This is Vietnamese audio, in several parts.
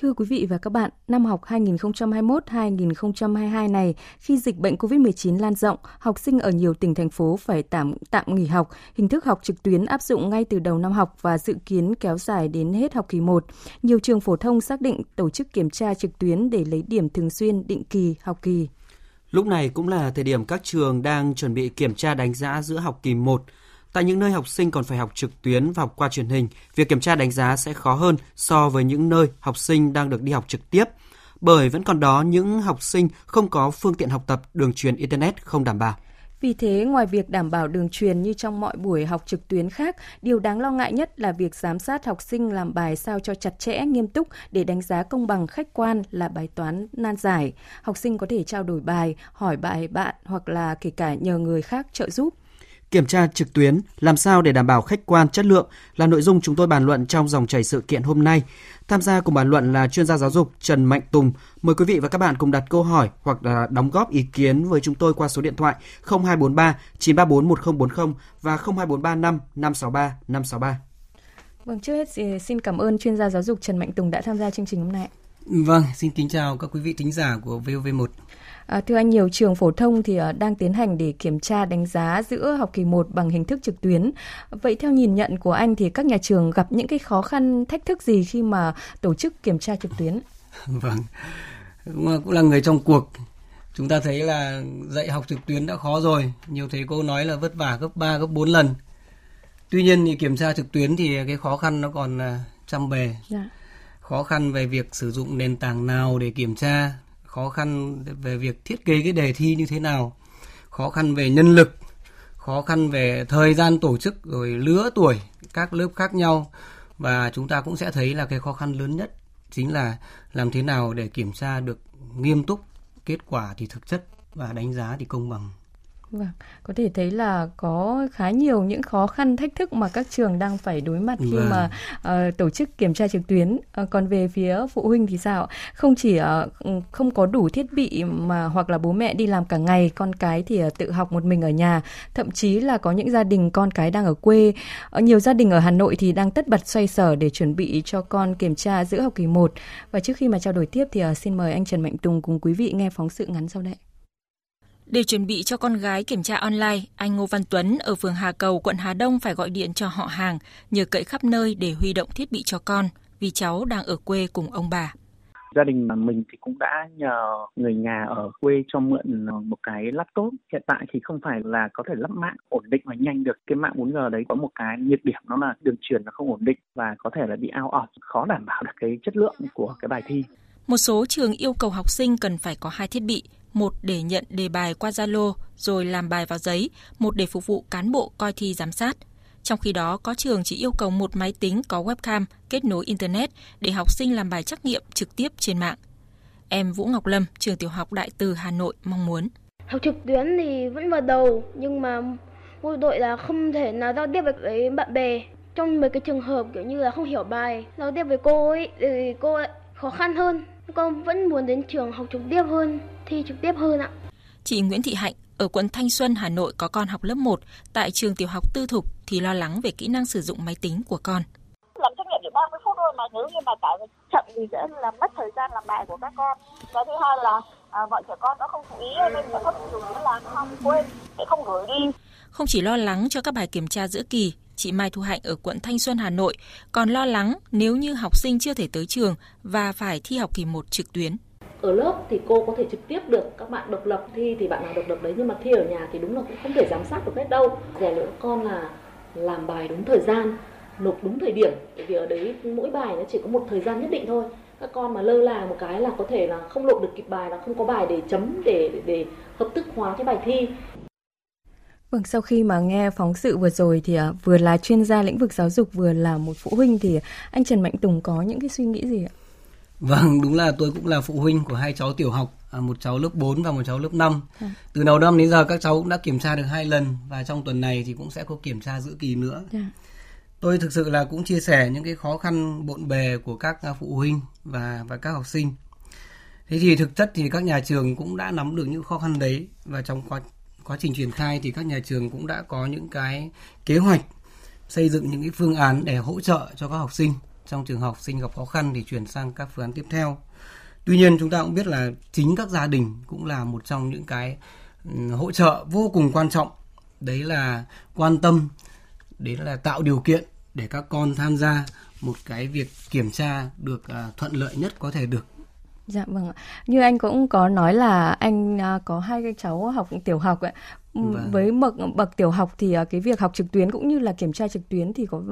Thưa quý vị và các bạn, năm học 2021-2022 này, khi dịch bệnh COVID-19 lan rộng, học sinh ở nhiều tỉnh thành phố phải tạm tạm nghỉ học, hình thức học trực tuyến áp dụng ngay từ đầu năm học và dự kiến kéo dài đến hết học kỳ 1. Nhiều trường phổ thông xác định tổ chức kiểm tra trực tuyến để lấy điểm thường xuyên định kỳ học kỳ. Lúc này cũng là thời điểm các trường đang chuẩn bị kiểm tra đánh giá giữa học kỳ 1 Tại những nơi học sinh còn phải học trực tuyến và học qua truyền hình, việc kiểm tra đánh giá sẽ khó hơn so với những nơi học sinh đang được đi học trực tiếp, bởi vẫn còn đó những học sinh không có phương tiện học tập đường truyền Internet không đảm bảo. Vì thế, ngoài việc đảm bảo đường truyền như trong mọi buổi học trực tuyến khác, điều đáng lo ngại nhất là việc giám sát học sinh làm bài sao cho chặt chẽ, nghiêm túc để đánh giá công bằng khách quan là bài toán nan giải. Học sinh có thể trao đổi bài, hỏi bài bạn hoặc là kể cả nhờ người khác trợ giúp. Kiểm tra trực tuyến làm sao để đảm bảo khách quan chất lượng là nội dung chúng tôi bàn luận trong dòng chảy sự kiện hôm nay. Tham gia cùng bàn luận là chuyên gia giáo dục Trần Mạnh Tùng. Mời quý vị và các bạn cùng đặt câu hỏi hoặc là đóng góp ý kiến với chúng tôi qua số điện thoại 0243 934 1040 và 02435 563 563. Vâng, trước hết xin cảm ơn chuyên gia giáo dục Trần Mạnh Tùng đã tham gia chương trình hôm nay. Vâng, xin kính chào các quý vị thính giả của VOV1. À, thưa anh, nhiều trường phổ thông thì uh, đang tiến hành để kiểm tra đánh giá giữa học kỳ 1 bằng hình thức trực tuyến. Vậy theo nhìn nhận của anh thì các nhà trường gặp những cái khó khăn, thách thức gì khi mà tổ chức kiểm tra trực tuyến? Vâng, cũng là người trong cuộc. Chúng ta thấy là dạy học trực tuyến đã khó rồi. Nhiều thầy cô nói là vất vả gấp 3, gấp 4 lần. Tuy nhiên thì kiểm tra trực tuyến thì cái khó khăn nó còn à, trăm bề. Dạ. Khó khăn về việc sử dụng nền tảng nào để kiểm tra, khó khăn về việc thiết kế cái đề thi như thế nào khó khăn về nhân lực khó khăn về thời gian tổ chức rồi lứa tuổi các lớp khác nhau. Và chúng ta cũng sẽ thấy là cái khó khăn lớn nhất chính là làm thế nào để kiểm tra được nghiêm túc kết quả thì thực chất và đánh giá thì công bằng. Vâng, có thể thấy là có khá nhiều những khó khăn thách thức mà các trường đang phải đối mặt khi vâng. mà uh, tổ chức kiểm tra trực tuyến. Uh, còn về phía phụ huynh thì sao? Không chỉ uh, không có đủ thiết bị mà hoặc là bố mẹ đi làm cả ngày, con cái thì uh, tự học một mình ở nhà. Thậm chí là có những gia đình con cái đang ở quê. Uh, nhiều gia đình ở Hà Nội thì đang tất bật xoay sở để chuẩn bị cho con kiểm tra giữa học kỳ 1. Và trước khi mà trao đổi tiếp thì uh, xin mời anh Trần Mạnh Tùng cùng quý vị nghe phóng sự ngắn sau đây. Để chuẩn bị cho con gái kiểm tra online, anh Ngô Văn Tuấn ở phường Hà Cầu, quận Hà Đông phải gọi điện cho họ hàng, nhờ cậy khắp nơi để huy động thiết bị cho con, vì cháu đang ở quê cùng ông bà. Gia đình mình thì cũng đã nhờ người nhà ở quê cho mượn một cái laptop. Hiện tại thì không phải là có thể lắp mạng ổn định và nhanh được. Cái mạng 4G đấy có một cái nhược điểm đó là đường truyền nó không ổn định và có thể là bị out off, khó đảm bảo được cái chất lượng của cái bài thi. Một số trường yêu cầu học sinh cần phải có hai thiết bị, một để nhận đề bài qua Zalo rồi làm bài vào giấy, một để phục vụ cán bộ coi thi giám sát. Trong khi đó, có trường chỉ yêu cầu một máy tính có webcam kết nối Internet để học sinh làm bài trắc nghiệm trực tiếp trên mạng. Em Vũ Ngọc Lâm, trường tiểu học Đại Từ Hà Nội mong muốn. Học trực tuyến thì vẫn vào đầu, nhưng mà mỗi đội là không thể nào giao tiếp với bạn bè. Trong mấy cái trường hợp kiểu như là không hiểu bài, giao tiếp với cô ấy thì cô ấy khó khăn hơn. Con vẫn muốn đến trường học trực tiếp hơn, thi trực tiếp hơn ạ. Chị Nguyễn Thị Hạnh ở quận Thanh Xuân, Hà Nội có con học lớp 1 tại trường tiểu học tư thục thì lo lắng về kỹ năng sử dụng máy tính của con. Làm trắc nghiệm chỉ 30 phút thôi mà nếu như mà tại chậm thì sẽ làm mất thời gian làm bài của các con. Cái thứ hai là à, bọn trẻ con nó không chú ý nên sẽ không dùng nó làm không quên sẽ không gửi đi. Không chỉ lo lắng cho các bài kiểm tra giữa kỳ chị Mai Thu Hạnh ở quận Thanh Xuân, Hà Nội còn lo lắng nếu như học sinh chưa thể tới trường và phải thi học kỳ 1 trực tuyến. Ở lớp thì cô có thể trực tiếp được các bạn độc lập thi thì bạn nào độc lập đấy nhưng mà thi ở nhà thì đúng là cũng không thể giám sát được hết đâu. Rèn luyện con là làm bài đúng thời gian, nộp đúng thời điểm bởi vì ở đấy mỗi bài nó chỉ có một thời gian nhất định thôi các con mà lơ là một cái là có thể là không nộp được kịp bài là không có bài để chấm để để, để hợp thức hóa cái bài thi Vâng, sau khi mà nghe phóng sự vừa rồi thì à, vừa là chuyên gia lĩnh vực giáo dục vừa là một phụ huynh thì anh Trần Mạnh Tùng có những cái suy nghĩ gì ạ? Vâng, đúng là tôi cũng là phụ huynh của hai cháu tiểu học, à, một cháu lớp 4 và một cháu lớp 5. À. Từ đầu năm đến giờ các cháu cũng đã kiểm tra được hai lần và trong tuần này thì cũng sẽ có kiểm tra giữa kỳ nữa. À. Tôi thực sự là cũng chia sẻ những cái khó khăn bộn bề của các à, phụ huynh và và các học sinh. Thế thì thực chất thì các nhà trường cũng đã nắm được những khó khăn đấy và trong quá quá trình triển khai thì các nhà trường cũng đã có những cái kế hoạch xây dựng những cái phương án để hỗ trợ cho các học sinh trong trường học sinh gặp khó khăn thì chuyển sang các phương án tiếp theo. Tuy nhiên, chúng ta cũng biết là chính các gia đình cũng là một trong những cái ừ, hỗ trợ vô cùng quan trọng. Đấy là quan tâm đến là tạo điều kiện để các con tham gia một cái việc kiểm tra được à, thuận lợi nhất có thể được Dạ vâng ạ. Như anh cũng có nói là anh à, có hai cái cháu học tiểu học ạ. Vâng. Với bậc bậc tiểu học thì à, cái việc học trực tuyến cũng như là kiểm tra trực tuyến thì có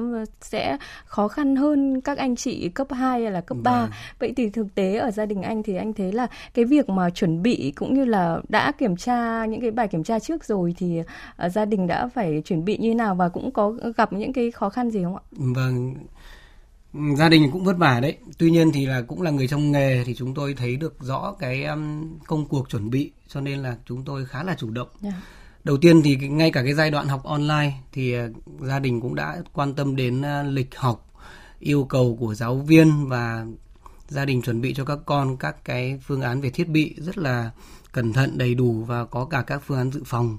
sẽ khó khăn hơn các anh chị cấp 2 hay là cấp 3. Vâng. Vậy thì thực tế ở gia đình anh thì anh thấy là cái việc mà chuẩn bị cũng như là đã kiểm tra những cái bài kiểm tra trước rồi thì uh, gia đình đã phải chuẩn bị như nào và cũng có gặp những cái khó khăn gì không ạ? Vâng gia đình cũng vất vả đấy tuy nhiên thì là cũng là người trong nghề thì chúng tôi thấy được rõ cái um, công cuộc chuẩn bị cho nên là chúng tôi khá là chủ động yeah. Dạ. đầu tiên thì ngay cả cái giai đoạn học online thì uh, gia đình cũng đã quan tâm đến uh, lịch học yêu cầu của giáo viên và gia đình chuẩn bị cho các con các cái phương án về thiết bị rất là cẩn thận đầy đủ và có cả các phương án dự phòng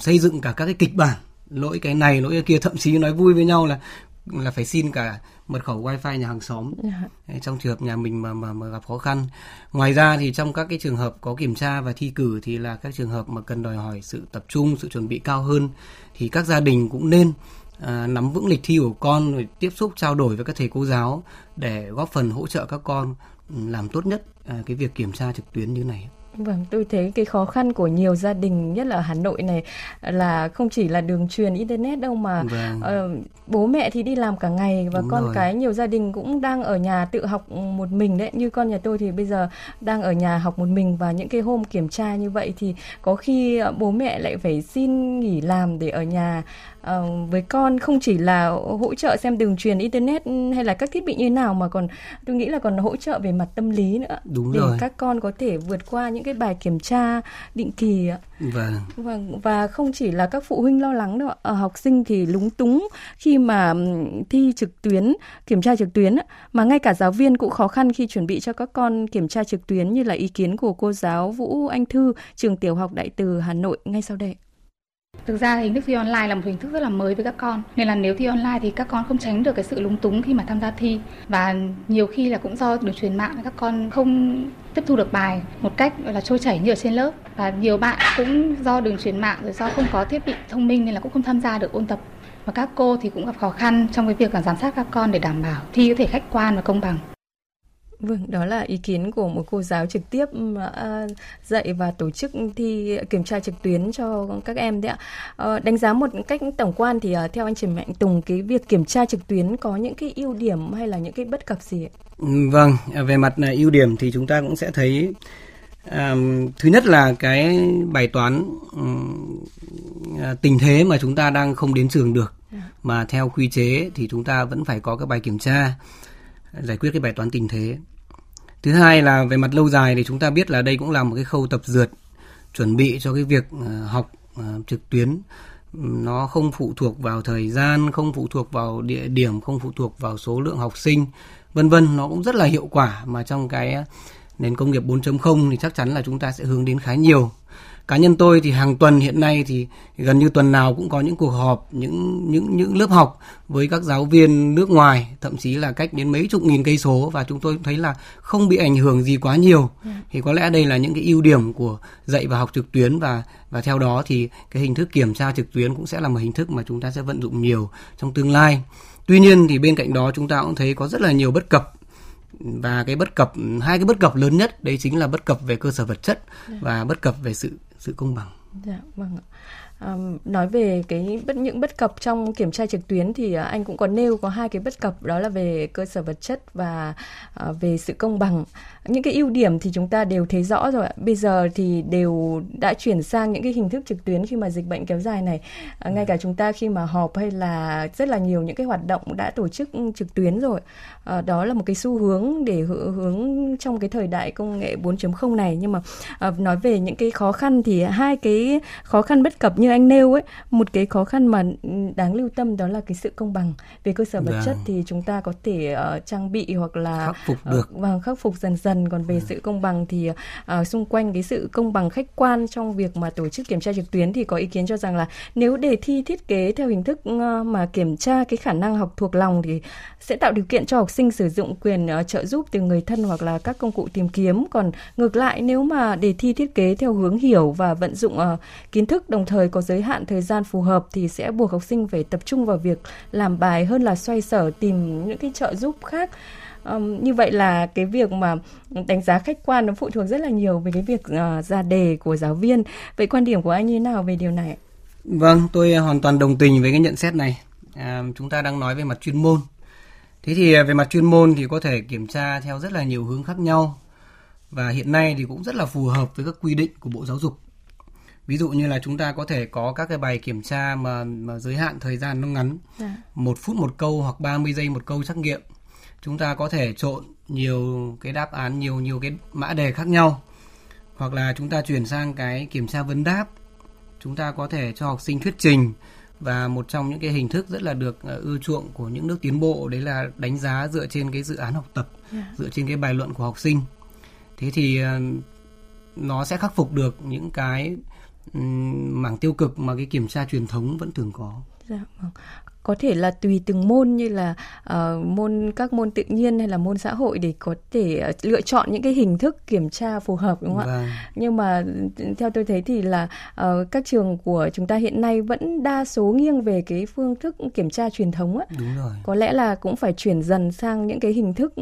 xây dựng cả các cái kịch bản lỗi cái này lỗi cái kia thậm chí nói vui với nhau là là phải xin cả mật khẩu wifi nhà hàng xóm yeah. Dạ. trong trường hợp nhà mình mà, mà mà gặp khó khăn ngoài ra thì trong các cái trường hợp có kiểm tra và thi cử thì là các trường hợp mà cần đòi hỏi sự tập trung sự chuẩn bị cao hơn thì các gia đình cũng nên à, nắm vững lịch thi của con rồi tiếp xúc trao đổi với các thầy cô giáo để góp phần hỗ trợ các con ừ, làm tốt nhất à, cái việc kiểm tra trực tuyến như này. Vâng, tôi thấy cái khó khăn của nhiều gia đình nhất là ở Hà Nội này là không chỉ là đường truyền internet đâu mà vâng. uh, bố mẹ thì đi làm cả ngày và Đúng con rồi. cái nhiều gia đình cũng đang ở nhà tự học một mình đấy. Như con nhà tôi thì bây giờ đang ở nhà học một mình và những cái hôm kiểm tra như vậy thì có khi bố mẹ lại phải xin nghỉ làm để ở nhà uh, với con không chỉ là hỗ trợ xem đường truyền internet hay là các thiết bị như nào mà còn tôi nghĩ là còn hỗ trợ về mặt tâm lý nữa Đúng để rồi. các con có thể vượt qua những cái bài kiểm tra định kỳ ạ. Vâng. Vâng và không chỉ là các phụ huynh lo lắng đâu ở học sinh thì lúng túng khi mà thi trực tuyến, kiểm tra trực tuyến mà ngay cả giáo viên cũng khó khăn khi chuẩn bị cho các con kiểm tra trực tuyến như là ý kiến của cô giáo Vũ Anh Thư, trường tiểu học Đại Từ Hà Nội ngay sau đây. Thực ra hình thức thi online là một hình thức rất là mới với các con, Nên là nếu thi online thì các con không tránh được cái sự lúng túng khi mà tham gia thi. Và nhiều khi là cũng do đường truyền mạng, các con không tiếp thu được bài một cách là, trôi chảy như ở trên lớp. Và nhiều bạn cũng do đường truyền mạng rồi do không có thiết bị thông minh nên là cũng không tham gia được ôn tập. Và các cô thì cũng gặp khó khăn trong cái việc là giám sát các con để đảm bảo thi có thể khách quan và công bằng. Vâng, đó là ý kiến của một cô giáo trực tiếp uh, dạy và tổ chức thi kiểm tra trực tuyến cho các em đấy ạ. Uh, đánh giá một cách tổng quan thì uh, theo anh Trần Mạnh Tùng cái việc kiểm tra trực tuyến có những cái ưu điểm hay là những cái bất cập gì ạ? Ừ, vâng, về mặt là ưu điểm thì chúng ta cũng sẽ thấy um, thứ nhất là cái bài toán um, tình thế mà chúng ta đang không đến trường được dạ. mà theo quy chế thì chúng ta vẫn phải có cái bài kiểm tra giải quyết cái bài toán tình thế. Thứ hai là về mặt lâu dài thì chúng ta biết là đây cũng là một cái khâu tập dượt chuẩn bị cho cái việc ờ, học ờ, trực tuyến. Nó không phụ thuộc vào thời gian, không phụ thuộc vào địa điểm, không phụ thuộc vào số lượng học sinh, vân vân, nó cũng rất là hiệu quả mà trong cái ờ, nền công nghiệp 4.0 thì chắc chắn là chúng ta sẽ hướng đến khá nhiều cá nhân tôi thì hàng tuần hiện nay thì gần như tuần nào cũng có những cuộc họp những những những lớp học với các giáo viên nước ngoài thậm chí là cách đến mấy chục nghìn cây số và chúng tôi thấy là không bị ảnh hưởng gì quá nhiều ừ. thì có lẽ đây là những cái ưu điểm của dạy và học trực tuyến và và theo đó thì cái hình thức kiểm tra trực tuyến cũng sẽ là một hình thức mà chúng ta sẽ vận dụng nhiều trong tương lai tuy nhiên thì bên cạnh đó chúng ta cũng thấy có rất là nhiều bất cập và cái bất cập hai cái bất cập lớn nhất đấy chính là bất cập về cơ sở vật chất dạ. và bất cập về sự sự công bằng. Dạ, vâng ạ. À, nói về cái bất những bất cập trong kiểm tra trực tuyến thì à, anh cũng có nêu có hai cái bất cập đó là về cơ sở vật chất và à, về sự công bằng. Những cái ưu điểm thì chúng ta đều thấy rõ rồi ạ. Bây giờ thì đều đã chuyển sang những cái hình thức trực tuyến khi mà dịch bệnh kéo dài này. À, ngay cả chúng ta khi mà họp hay là rất là nhiều những cái hoạt động đã tổ chức trực tuyến rồi à, đó là một cái xu hướng để hướng trong cái thời đại công nghệ 4.0 này. Nhưng mà à, nói về những cái khó khăn thì hai cái khó khăn bất cập như anh nêu ấy, một cái khó khăn mà đáng lưu tâm đó là cái sự công bằng. Về cơ sở vật chất thì chúng ta có thể uh, trang bị hoặc là khắc phục được. uh, vâng khắc phục dần dần. Còn về ừ. sự công bằng thì uh, xung quanh cái sự công bằng khách quan trong việc mà tổ chức kiểm tra trực tuyến thì có ý kiến cho rằng là nếu đề thi thiết kế theo hình thức uh, mà kiểm tra cái khả năng học thuộc lòng thì sẽ tạo điều kiện cho học sinh sử dụng quyền uh, trợ giúp từ người thân hoặc là các công cụ tìm kiếm còn ngược lại nếu mà đề thi thiết kế theo hướng hiểu và vận dụng uh, kiến thức đồng thời có giới hạn thời gian phù hợp thì sẽ buộc học sinh phải tập trung vào việc làm bài hơn là xoay sở tìm những cái trợ giúp khác Um, như vậy là cái việc mà đánh giá khách quan nó phụ thuộc rất là nhiều về cái việc uh, ra đề của giáo viên. Vậy quan điểm của anh như thế nào về điều này? Vâng, tôi hoàn toàn đồng tình với cái nhận xét này. À, chúng ta đang nói về mặt chuyên môn. Thế thì về mặt chuyên môn thì có thể kiểm tra theo rất là nhiều hướng khác nhau và hiện nay thì cũng rất là phù hợp với các quy định của Bộ Giáo dục. Ví dụ như là chúng ta có thể có các cái bài kiểm tra mà, mà giới hạn thời gian nó ngắn, dạ. một phút một câu hoặc 30 giây một câu trắc nghiệm. Chúng ta có thể trộn nhiều cái đáp án, nhiều nhiều cái mã đề khác nhau. Hoặc là chúng ta chuyển sang cái kiểm tra vấn đáp. Chúng ta có thể cho học sinh thuyết trình và một trong những cái hình thức rất là được ờ, ưa chuộng của những nước tiến bộ đấy là đánh giá dựa trên cái dự án học tập, yeah. Dạ. dựa trên cái bài luận của học sinh thế thì ờ, nó sẽ khắc phục được những cái mảng tiêu cực mà cái kiểm tra truyền thống vẫn thường có. Dạ, vâng có thể là tùy từng môn như là uh, môn các môn tự nhiên hay là môn xã hội để có thể uh, lựa chọn những cái hình thức kiểm tra phù hợp đúng không vâng. ạ? Nhưng mà theo tôi thấy thì là uh, các trường của chúng ta hiện nay vẫn đa số nghiêng về cái phương thức kiểm tra truyền thống á. Đúng rồi. Có lẽ là cũng phải chuyển dần sang những cái hình thức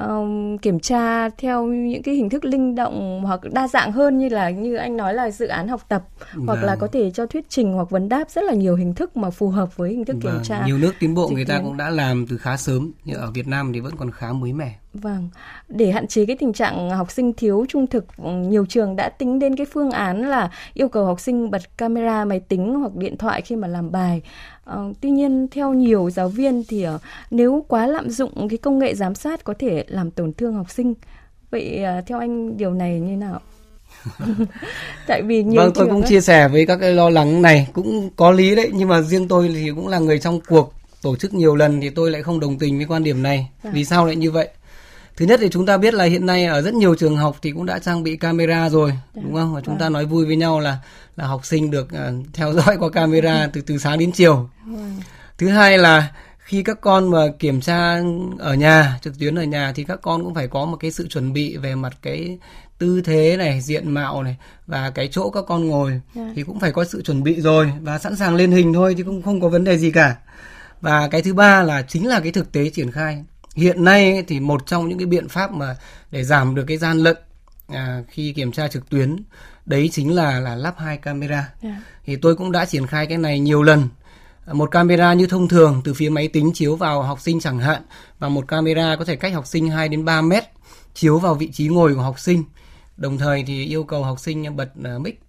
uh, kiểm tra theo những cái hình thức linh động hoặc đa dạng hơn như là như anh nói là dự án học tập vâng. hoặc là vâng. có thể cho thuyết trình hoặc vấn đáp rất là nhiều hình thức mà phù hợp với hình thức kiểm vâng, tra nhiều nước tiến bộ người ta cũng đã làm từ khá sớm nhưng ở Việt Nam thì vẫn còn khá mới mẻ Vâng, để hạn chế cái tình trạng học sinh thiếu trung thực, nhiều trường đã tính đến cái phương án là yêu cầu học sinh bật camera máy tính hoặc điện thoại khi mà làm bài. Uh, tuy nhiên theo nhiều giáo viên thì uh, nếu quá lạm dụng cái công nghệ giám sát có thể làm tổn thương học sinh. Vậy uh, theo anh điều này như nào? tại vì nhiều vâng tôi cũng ấy. chia sẻ với các cái lo lắng này cũng có lý đấy nhưng mà riêng tôi thì cũng là người trong cuộc tổ chức nhiều lần thì tôi lại không đồng tình với quan điểm này à. vì sao lại như vậy thứ nhất thì chúng ta biết là hiện nay ở rất nhiều trường học thì cũng đã trang bị camera rồi dạ. đúng không và chúng ta vâng. nói vui với nhau là là học sinh được uh, theo dõi qua camera từ từ sáng đến chiều vâng. thứ hai là khi các con mà kiểm tra ở nhà trực tuyến ở nhà thì các con cũng phải có một cái sự chuẩn bị về mặt cái tư thế này diện mạo này và cái chỗ các con ngồi yeah. Dạ. thì cũng phải có sự chuẩn bị rồi và sẵn sàng lên hình thôi chứ cũng không có vấn đề gì cả và cái thứ ba là chính là cái thực tế triển khai hiện nay thì một trong những cái biện pháp mà để giảm được cái gian lận à, khi kiểm tra trực tuyến đấy chính là là lắp hai camera yeah. Dạ. thì tôi cũng đã triển khai cái này nhiều lần một camera như thông thường từ phía máy tính chiếu vào học sinh chẳng hạn và một camera có thể cách học sinh 2 đến 3 mét chiếu vào vị trí ngồi của học sinh đồng thời thì yêu cầu học sinh bật uh, mic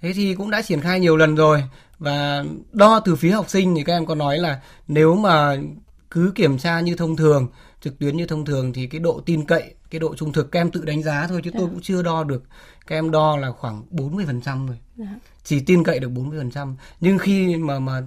thế thì cũng đã triển khai nhiều lần rồi và đo từ phía học sinh thì các em có nói là nếu mà cứ kiểm tra như thông thường trực tuyến như thông thường thì cái độ tin cậy cái độ trung thực các em tự đánh giá thôi chứ tôi dạ. cũng chưa đo được các em đo là khoảng 40% rồi dạ. chỉ tin cậy được 40% nhưng khi mà mà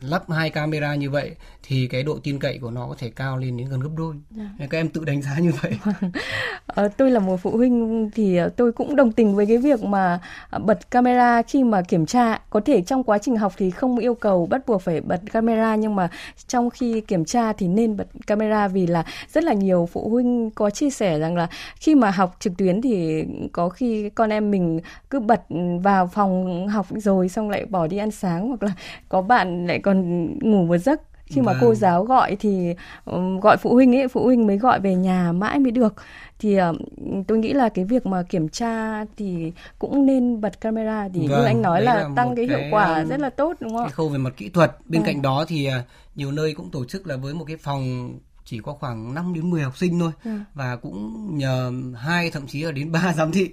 lắp hai camera như vậy thì cái độ tin cậy của nó có thể cao lên đến gần gấp đôi. Dạ. Các em tự đánh giá như vậy. ờ, tôi là một phụ huynh thì tôi cũng đồng tình với cái việc mà bật camera khi mà kiểm tra. Có thể trong quá trình học thì không yêu cầu bắt buộc phải bật camera nhưng mà trong khi kiểm tra thì nên bật camera vì là rất là nhiều phụ huynh có chia sẻ rằng là khi mà học trực tuyến thì có khi con em mình cứ bật vào phòng học rồi xong lại bỏ đi ăn sáng hoặc là có bạn lại còn ngủ một giấc khi mà vâng. cô giáo gọi thì um, gọi phụ huynh ấy phụ huynh mới gọi về nhà mãi mới được thì uh, tôi nghĩ là cái việc mà kiểm tra thì cũng nên bật camera thì vâng, như anh nói là, là tăng cái, cái hiệu quả um, rất là tốt đúng không? Cái khâu về mặt kỹ thuật bên vâng. cạnh đó thì uh, nhiều nơi cũng tổ chức là với một cái phòng chỉ có khoảng 5 đến 10 học sinh thôi ừ. và cũng nhờ hai thậm chí là đến ba giám thị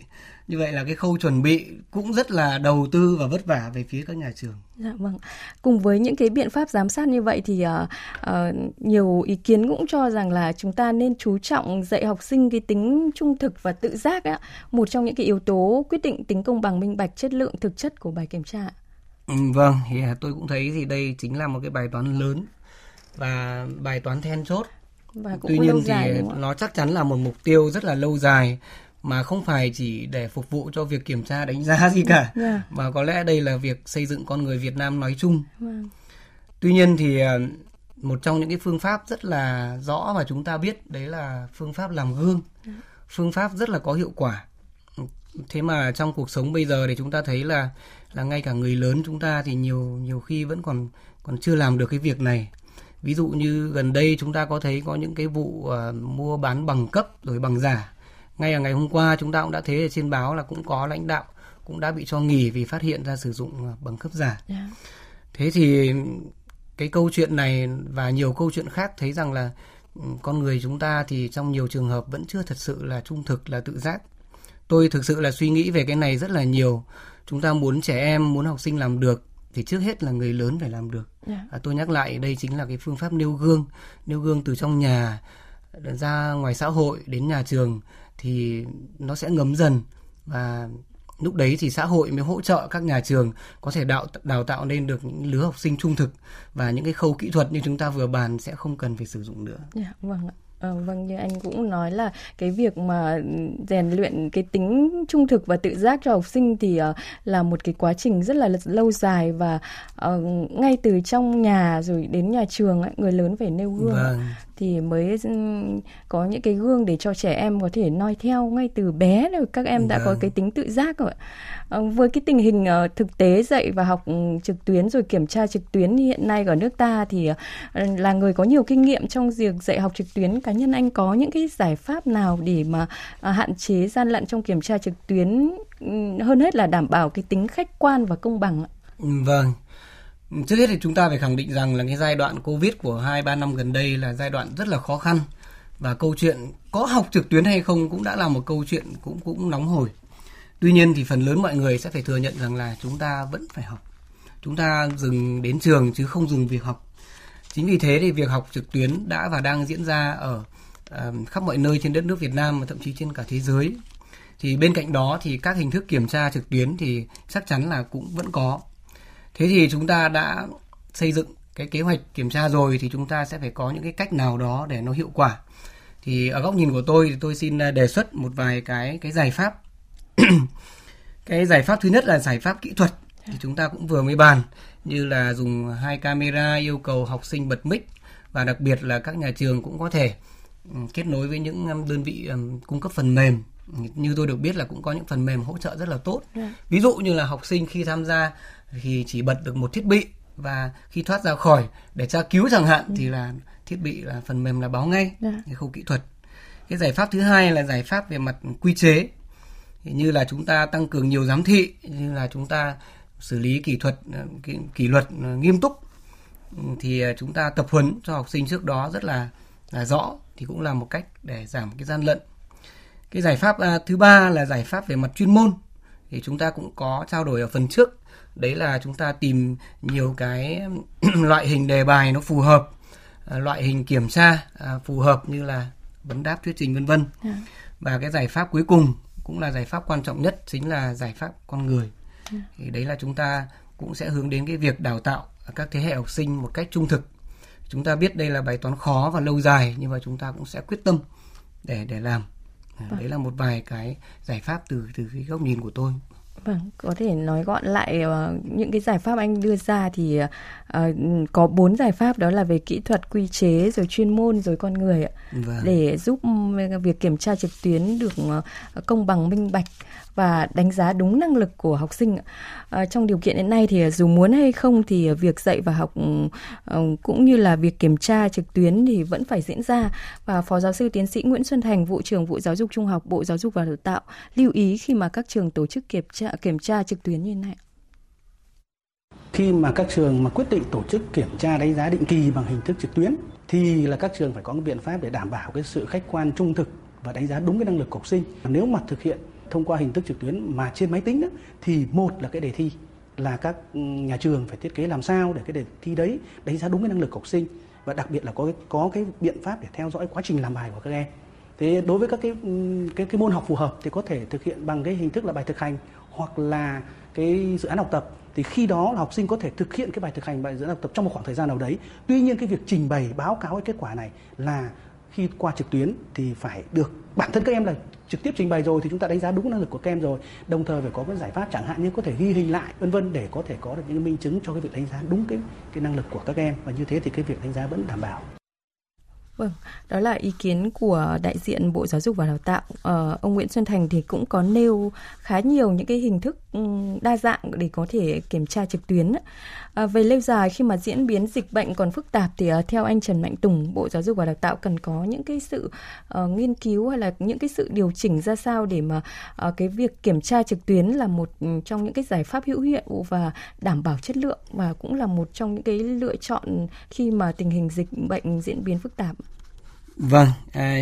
như vậy là cái khâu chuẩn bị cũng rất là đầu tư và vất vả về phía các nhà trường. Dạ vâng. Cùng với những cái biện pháp giám sát như vậy thì uh, uh, nhiều ý kiến cũng cho rằng là chúng ta nên chú trọng dạy học sinh cái tính trung thực và tự giác á, một trong những cái yếu tố quyết định tính công bằng minh bạch chất lượng thực chất của bài kiểm tra. Ừ, vâng, thì à, tôi cũng thấy thì đây chính là một cái bài toán lớn và bài toán then chốt. Và cũng Tuy nhiên dài, thì nó chắc chắn là một mục tiêu rất là lâu dài mà không phải chỉ để phục vụ cho việc kiểm tra đánh giá gì cả yeah. Dạ. mà có lẽ đây là việc xây dựng con người Việt Nam nói chung. Yeah. Vâng. Tuy nhiên thì à, một trong những cái phương pháp rất là rõ mà chúng ta biết đấy là phương pháp làm gương. Yeah. Dạ. Phương pháp rất là có hiệu quả. Thế mà trong cuộc sống bây giờ thì chúng ta thấy là là ngay cả người lớn chúng ta thì nhiều nhiều khi vẫn còn còn chưa làm được cái việc này ví dụ như gần đây chúng ta có thấy có những cái vụ uh, mua bán bằng cấp rồi bằng giả ngay ở ngày hôm qua chúng ta cũng đã thấy trên báo là cũng có lãnh đạo cũng đã bị cho nghỉ vì phát hiện ra sử dụng bằng cấp giả yeah. Dạ. thế thì cái câu chuyện này và nhiều câu chuyện khác thấy rằng là ừ, con người chúng ta thì trong nhiều trường hợp vẫn chưa thật sự là trung thực là tự giác tôi thực sự là suy nghĩ về cái này rất là nhiều chúng ta muốn trẻ em muốn học sinh làm được thì trước hết là người lớn phải làm được yeah. Dạ. à, tôi nhắc lại đây chính là cái phương pháp nêu gương nêu gương từ trong nhà ra ngoài xã hội đến nhà trường thì nó sẽ ngấm dần và lúc đấy thì xã hội mới hỗ trợ các nhà trường có thể đào đào tạo nên được những lứa học sinh trung thực và những cái khâu kỹ thuật như chúng ta vừa bàn sẽ không cần phải sử dụng nữa. Dạ, vâng ạ. À, vâng như anh cũng nói là cái việc mà rèn luyện cái tính trung thực và tự giác cho học sinh thì uh, là một cái quá trình rất là lâu dài và uh, ngay từ trong nhà rồi đến nhà trường ấy, người lớn phải nêu gương vâng. Thì mới có những cái gương để cho trẻ em có thể noi theo ngay từ bé rồi các em đã vâng. có cái tính tự giác rồi. Uh, với cái tình hình uh, thực tế dạy và học trực tuyến rồi kiểm tra trực tuyến hiện nay ở nước ta thì uh, là người có nhiều kinh nghiệm trong việc dạy học trực tuyến cá nhân anh có những cái giải pháp nào để mà hạn chế gian lận trong kiểm tra trực tuyến ừ, hơn hết là đảm bảo cái tính khách quan và công bằng ạ? Vâng. Trước hết thì chúng ta phải khẳng định rằng là cái giai đoạn Covid của 2 3 năm gần đây là giai đoạn rất là khó khăn và câu chuyện có học trực tuyến hay không cũng đã là một câu chuyện cũng cũng nóng hổi. Tuy nhiên thì phần lớn mọi người sẽ phải thừa nhận rằng là chúng ta vẫn phải học. Chúng ta dừng đến trường chứ không dừng việc học. Chính vì thế thì việc học trực tuyến đã và đang diễn ra ở ờ, khắp mọi nơi trên đất nước Việt Nam và thậm chí trên cả thế giới. Thì bên cạnh đó thì các hình thức kiểm tra trực tuyến thì chắc chắn là cũng vẫn có. Thế thì chúng ta đã xây dựng cái kế hoạch kiểm tra rồi thì chúng ta sẽ phải có những cái cách nào đó để nó hiệu quả. Thì ở góc nhìn của tôi thì tôi xin à, đề xuất một vài cái cái giải pháp. cái giải pháp thứ nhất là giải pháp kỹ thuật thì chúng ta cũng vừa mới bàn, như là dùng hai camera yêu cầu học sinh bật mic và đặc biệt là các nhà trường cũng có thể ừ, kết nối với những đơn vị cung cấp phần mềm như tôi được biết là cũng có những phần mềm hỗ trợ rất là tốt yeah. Dạ. ví dụ như là học sinh khi tham gia thì chỉ bật được một thiết bị và khi thoát ra khỏi để tra cứu chẳng hạn ừ. thì là thiết bị là phần mềm là báo ngay yeah. Dạ. cái khâu kỹ thuật cái giải pháp thứ hai là giải pháp về mặt quy chế thì như là chúng ta tăng cường nhiều giám thị như là chúng ta xử lý kỷ thuật kỷ, kỷ luật nghiêm túc thì chúng ta tập huấn cho học sinh trước đó rất là là rõ thì cũng là một cách để giảm cái gian lận cái giải pháp à, thứ ba là giải pháp về mặt chuyên môn. Thì chúng ta cũng có trao đổi ở phần trước. Đấy là chúng ta tìm nhiều cái loại hình đề bài nó phù hợp à, loại hình kiểm tra à, phù hợp như là vấn đáp thuyết trình vân vân. Dạ. và cái giải pháp cuối cùng cũng là giải pháp quan trọng nhất chính là giải pháp con người. Thì đấy là chúng ta cũng sẽ hướng đến cái việc đào tạo các thế hệ học sinh một cách trung thực. Chúng ta biết đây là bài toán khó và lâu dài nhưng mà chúng ta cũng sẽ quyết tâm để để làm. Đấy là một vài cái giải pháp từ từ cái góc nhìn của tôi Vâng, có thể nói gọn lại uh, những cái giải pháp anh đưa ra thì uh, có bốn giải pháp đó là về kỹ thuật, quy chế, rồi chuyên môn, rồi con người ạ, vâng. để giúp việc kiểm tra trực tuyến được uh, công bằng, minh bạch và đánh giá đúng năng lực của học sinh. À, trong điều kiện hiện nay thì dù muốn hay không thì việc dạy và học uh, cũng như là việc kiểm tra trực tuyến thì vẫn phải diễn ra. Và Phó Giáo sư Tiến sĩ Nguyễn Xuân Thành, vụ trưởng vụ giáo dục trung học, Bộ Giáo dục và Đào tạo lưu ý khi mà các trường tổ chức kiểm tra kiểm tra trực tuyến như thế này. Khi mà các trường mà quyết định tổ chức kiểm tra đánh giá định kỳ bằng hình thức trực tuyến thì là các trường phải có cái biện pháp để đảm bảo cái sự khách quan trung thực và đánh giá đúng cái năng lực của học sinh. Nếu mà thực hiện thông qua hình thức trực tuyến mà trên máy tính đó, thì một là cái đề thi là các nhà trường phải thiết kế làm sao để cái đề thi đấy đánh giá đúng cái năng lực của học sinh và đặc biệt là có cái, có cái biện pháp để theo dõi quá trình làm bài của các em. Thế đối với các cái cái cái môn học phù hợp thì có thể thực hiện bằng cái hình thức là bài thực hành hoặc là cái dự án học tập, thì khi đó là học sinh có thể thực hiện cái bài thực hành, bài dự án học tập trong một khoảng thời gian nào đấy. Tuy nhiên cái việc trình bày, báo cáo cái kết quả này là khi qua trực tuyến thì phải được bản thân các em là trực tiếp trình bày rồi thì chúng ta đánh giá đúng năng lực của các em rồi. Đồng thời phải có cái giải pháp chẳng hạn như có thể ghi hình lại, vân vân để có thể có được những minh chứng cho cái việc đánh giá đúng cái cái năng lực của các em. Và như thế thì cái việc đánh giá vẫn đảm bảo. Vâng, đó là ý kiến của đại diện Bộ Giáo dục và Đào tạo. Ờ, ông Nguyễn Xuân Thành thì cũng có nêu khá nhiều những cái hình thức ừ, đa dạng để có thể kiểm tra trực tuyến. À, về lâu dài khi mà diễn biến dịch bệnh còn phức tạp thì uh, theo anh Trần Mạnh Tùng, Bộ Giáo dục và Đào tạo cần có những cái sự uh, nghiên cứu hay là những cái sự điều chỉnh ra sao để mà uh, cái việc kiểm tra trực tuyến là một ừ, trong những cái giải pháp hữu hiệu và đảm bảo chất lượng và cũng là một trong những cái lựa chọn khi mà tình hình dịch bệnh diễn biến phức tạp. Vâng, à,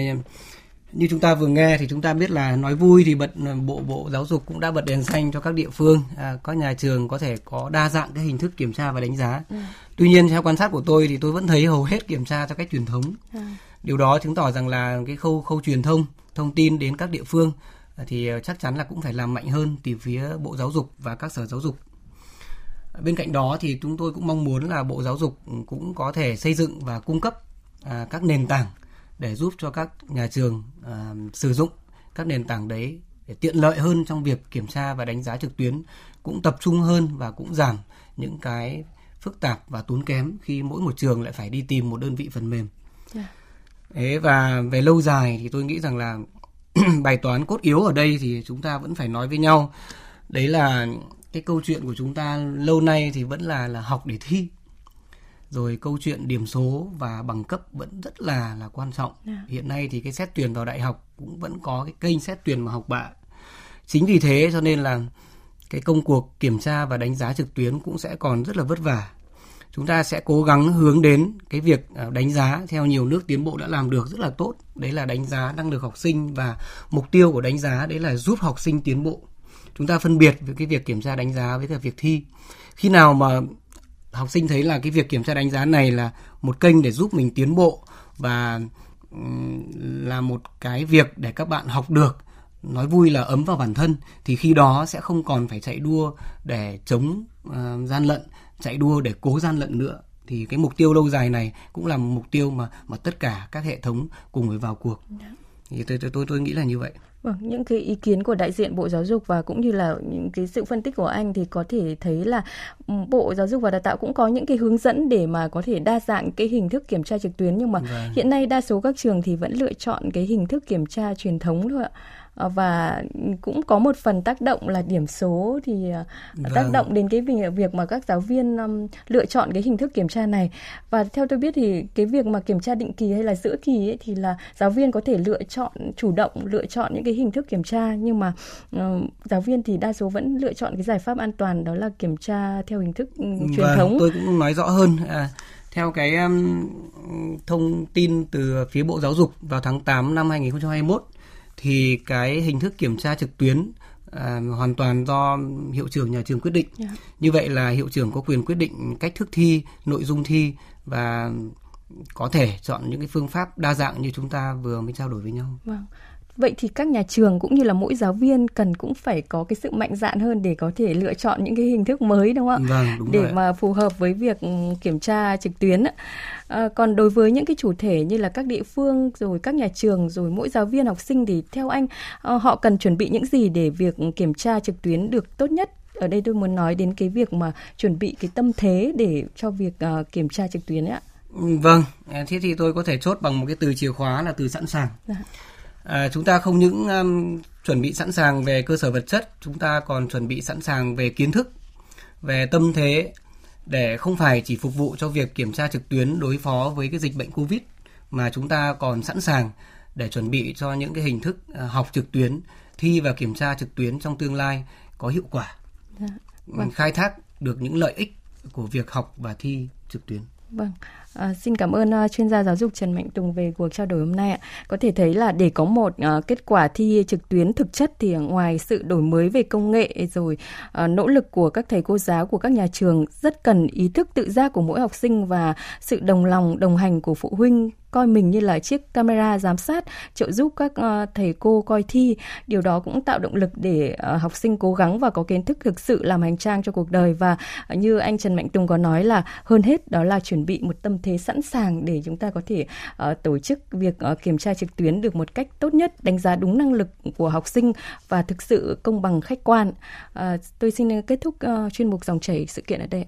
như chúng ta vừa nghe thì chúng ta biết là nói vui thì bật bộ bộ giáo dục cũng đã bật đèn xanh cho các địa phương à, các nhà trường có thể có đa dạng cái hình thức kiểm tra và đánh giá ừ. tuy nhiên theo quan sát của tôi thì tôi vẫn thấy hầu hết kiểm tra theo cách truyền thống ừ. điều đó chứng tỏ rằng là cái khâu khâu truyền thông thông tin đến các địa phương thì chắc chắn là cũng phải làm mạnh hơn từ phía bộ giáo dục và các sở giáo dục bên cạnh đó thì chúng tôi cũng mong muốn là bộ giáo dục cũng có thể xây dựng và cung cấp à, các nền tảng để giúp cho các nhà trường uh, sử dụng các nền tảng đấy để tiện lợi hơn trong việc kiểm tra và đánh giá trực tuyến cũng tập trung hơn và cũng giảm những cái phức tạp và tốn kém khi mỗi một trường lại phải đi tìm một đơn vị phần mềm. Yeah. Dạ. Thế và về lâu dài thì tôi nghĩ rằng là bài toán cốt yếu ở đây thì chúng ta vẫn phải nói với nhau. Đấy là cái câu chuyện của chúng ta lâu nay thì vẫn là là học để thi rồi câu chuyện điểm số và bằng cấp vẫn rất là là quan trọng. Dạ. Hiện nay thì cái xét tuyển vào đại học cũng vẫn có cái kênh xét tuyển mà học bạ. Chính vì thế cho nên là cái công cuộc kiểm tra và đánh giá trực tuyến cũng sẽ còn rất là vất vả. Chúng ta sẽ cố gắng hướng đến cái việc à, đánh giá theo nhiều nước tiến bộ đã làm được rất là tốt. Đấy là đánh giá năng lực học sinh và mục tiêu của đánh giá đấy là giúp học sinh tiến bộ. Chúng ta phân biệt với cái việc kiểm tra đánh giá với cả việc thi. Khi nào mà học sinh thấy là cái việc kiểm tra đánh giá này là một kênh để giúp mình tiến bộ và là một cái việc để các bạn học được nói vui là ấm vào bản thân thì khi đó sẽ không còn phải chạy đua để chống uh, gian lận chạy đua để cố gian lận nữa. Thì cái mục tiêu lâu dài này cũng là một mục tiêu mà mà tất cả các hệ thống cùng phải vào cuộc. Dạ. thì tôi tôi tôi tôi nghĩ là như vậy Vâng, những cái ý kiến của đại diện Bộ Giáo dục và cũng như là những cái sự phân tích của anh thì có thể thấy là Bộ Giáo dục và Đào tạo cũng có những cái hướng dẫn để mà có thể đa dạng cái hình thức kiểm tra trực tuyến nhưng mà vâng. hiện nay đa số các trường thì vẫn lựa chọn cái hình thức kiểm tra truyền thống thôi ạ. Ờ, và cũng có một phần tác động là điểm số thì ờ, vâng. tác động đến cái việc mà các giáo viên um, lựa chọn cái hình thức kiểm tra này. Và theo tôi biết thì cái việc mà kiểm tra định kỳ hay là giữa kỳ ấy, thì là giáo viên có thể lựa chọn chủ động lựa chọn những cái hình thức kiểm tra. Nhưng mà uh, giáo viên thì đa số vẫn lựa chọn cái giải pháp an toàn đó là kiểm tra theo hình thức um, truyền vâng, thống. tôi cũng nói rõ hơn. À, theo cái um, thông tin từ phía Bộ Giáo dục vào tháng 8 năm 2021 thì cái hình thức kiểm tra trực tuyến à, hoàn toàn do hiệu trưởng nhà trường quyết định. Yeah. Dạ. Như vậy là hiệu trưởng có quyền quyết định cách thức thi, nội dung thi và có thể chọn những cái phương pháp đa dạng như chúng ta vừa mới trao đổi với nhau. Vâng. Vậy thì các nhà trường cũng như là mỗi giáo viên cần cũng phải có cái sự mạnh dạn hơn để có thể lựa chọn những cái hình thức mới đúng không ạ? Vâng, đúng để rồi. mà phù hợp với việc ừ, kiểm tra trực tuyến. À, còn đối với những cái chủ thể như là các địa phương rồi các nhà trường rồi mỗi giáo viên học sinh thì theo anh ờ, họ cần chuẩn bị những gì để việc kiểm tra trực tuyến được tốt nhất? Ở đây tôi muốn nói đến cái việc mà chuẩn bị cái tâm thế để cho việc uh, kiểm tra trực tuyến ấy ạ. Vâng, thế thì tôi có thể chốt bằng một cái từ chìa khóa là từ sẵn sàng. Dạ à, chúng ta không những um, chuẩn bị sẵn sàng về cơ sở vật chất chúng ta còn chuẩn bị sẵn sàng về kiến thức về tâm thế để không phải chỉ phục vụ cho việc kiểm tra trực tuyến đối phó với cái dịch bệnh covid mà chúng ta còn sẵn sàng để chuẩn bị cho những cái hình thức uh, học trực tuyến thi và kiểm tra trực tuyến trong tương lai có hiệu quả dạ. vâng. khai thác được những lợi ích của việc học và thi trực tuyến vâng À, xin cảm ơn uh, chuyên gia giáo dục Trần Mạnh Tùng về cuộc trao đổi hôm nay ạ. Có thể thấy là để có một uh, kết quả thi trực tuyến thực chất thì ngoài sự đổi mới về công nghệ rồi uh, nỗ lực của các thầy cô giáo của các nhà trường rất cần ý thức tự giác của mỗi học sinh và sự đồng lòng đồng hành của phụ huynh coi mình như là chiếc camera giám sát trợ giúp các uh, thầy cô coi thi điều đó cũng tạo động lực để uh, học sinh cố gắng và có kiến thức thực sự làm hành trang cho cuộc đời và uh, như anh Trần Mạnh Tùng có nói là hơn hết đó là chuẩn bị một tâm thế sẵn sàng để chúng ta có thể uh, tổ chức việc uh, kiểm tra trực tuyến được một cách tốt nhất đánh giá đúng năng lực của học sinh và thực sự công bằng khách quan. Uh, tôi xin kết thúc uh, chuyên mục dòng chảy sự kiện ở đây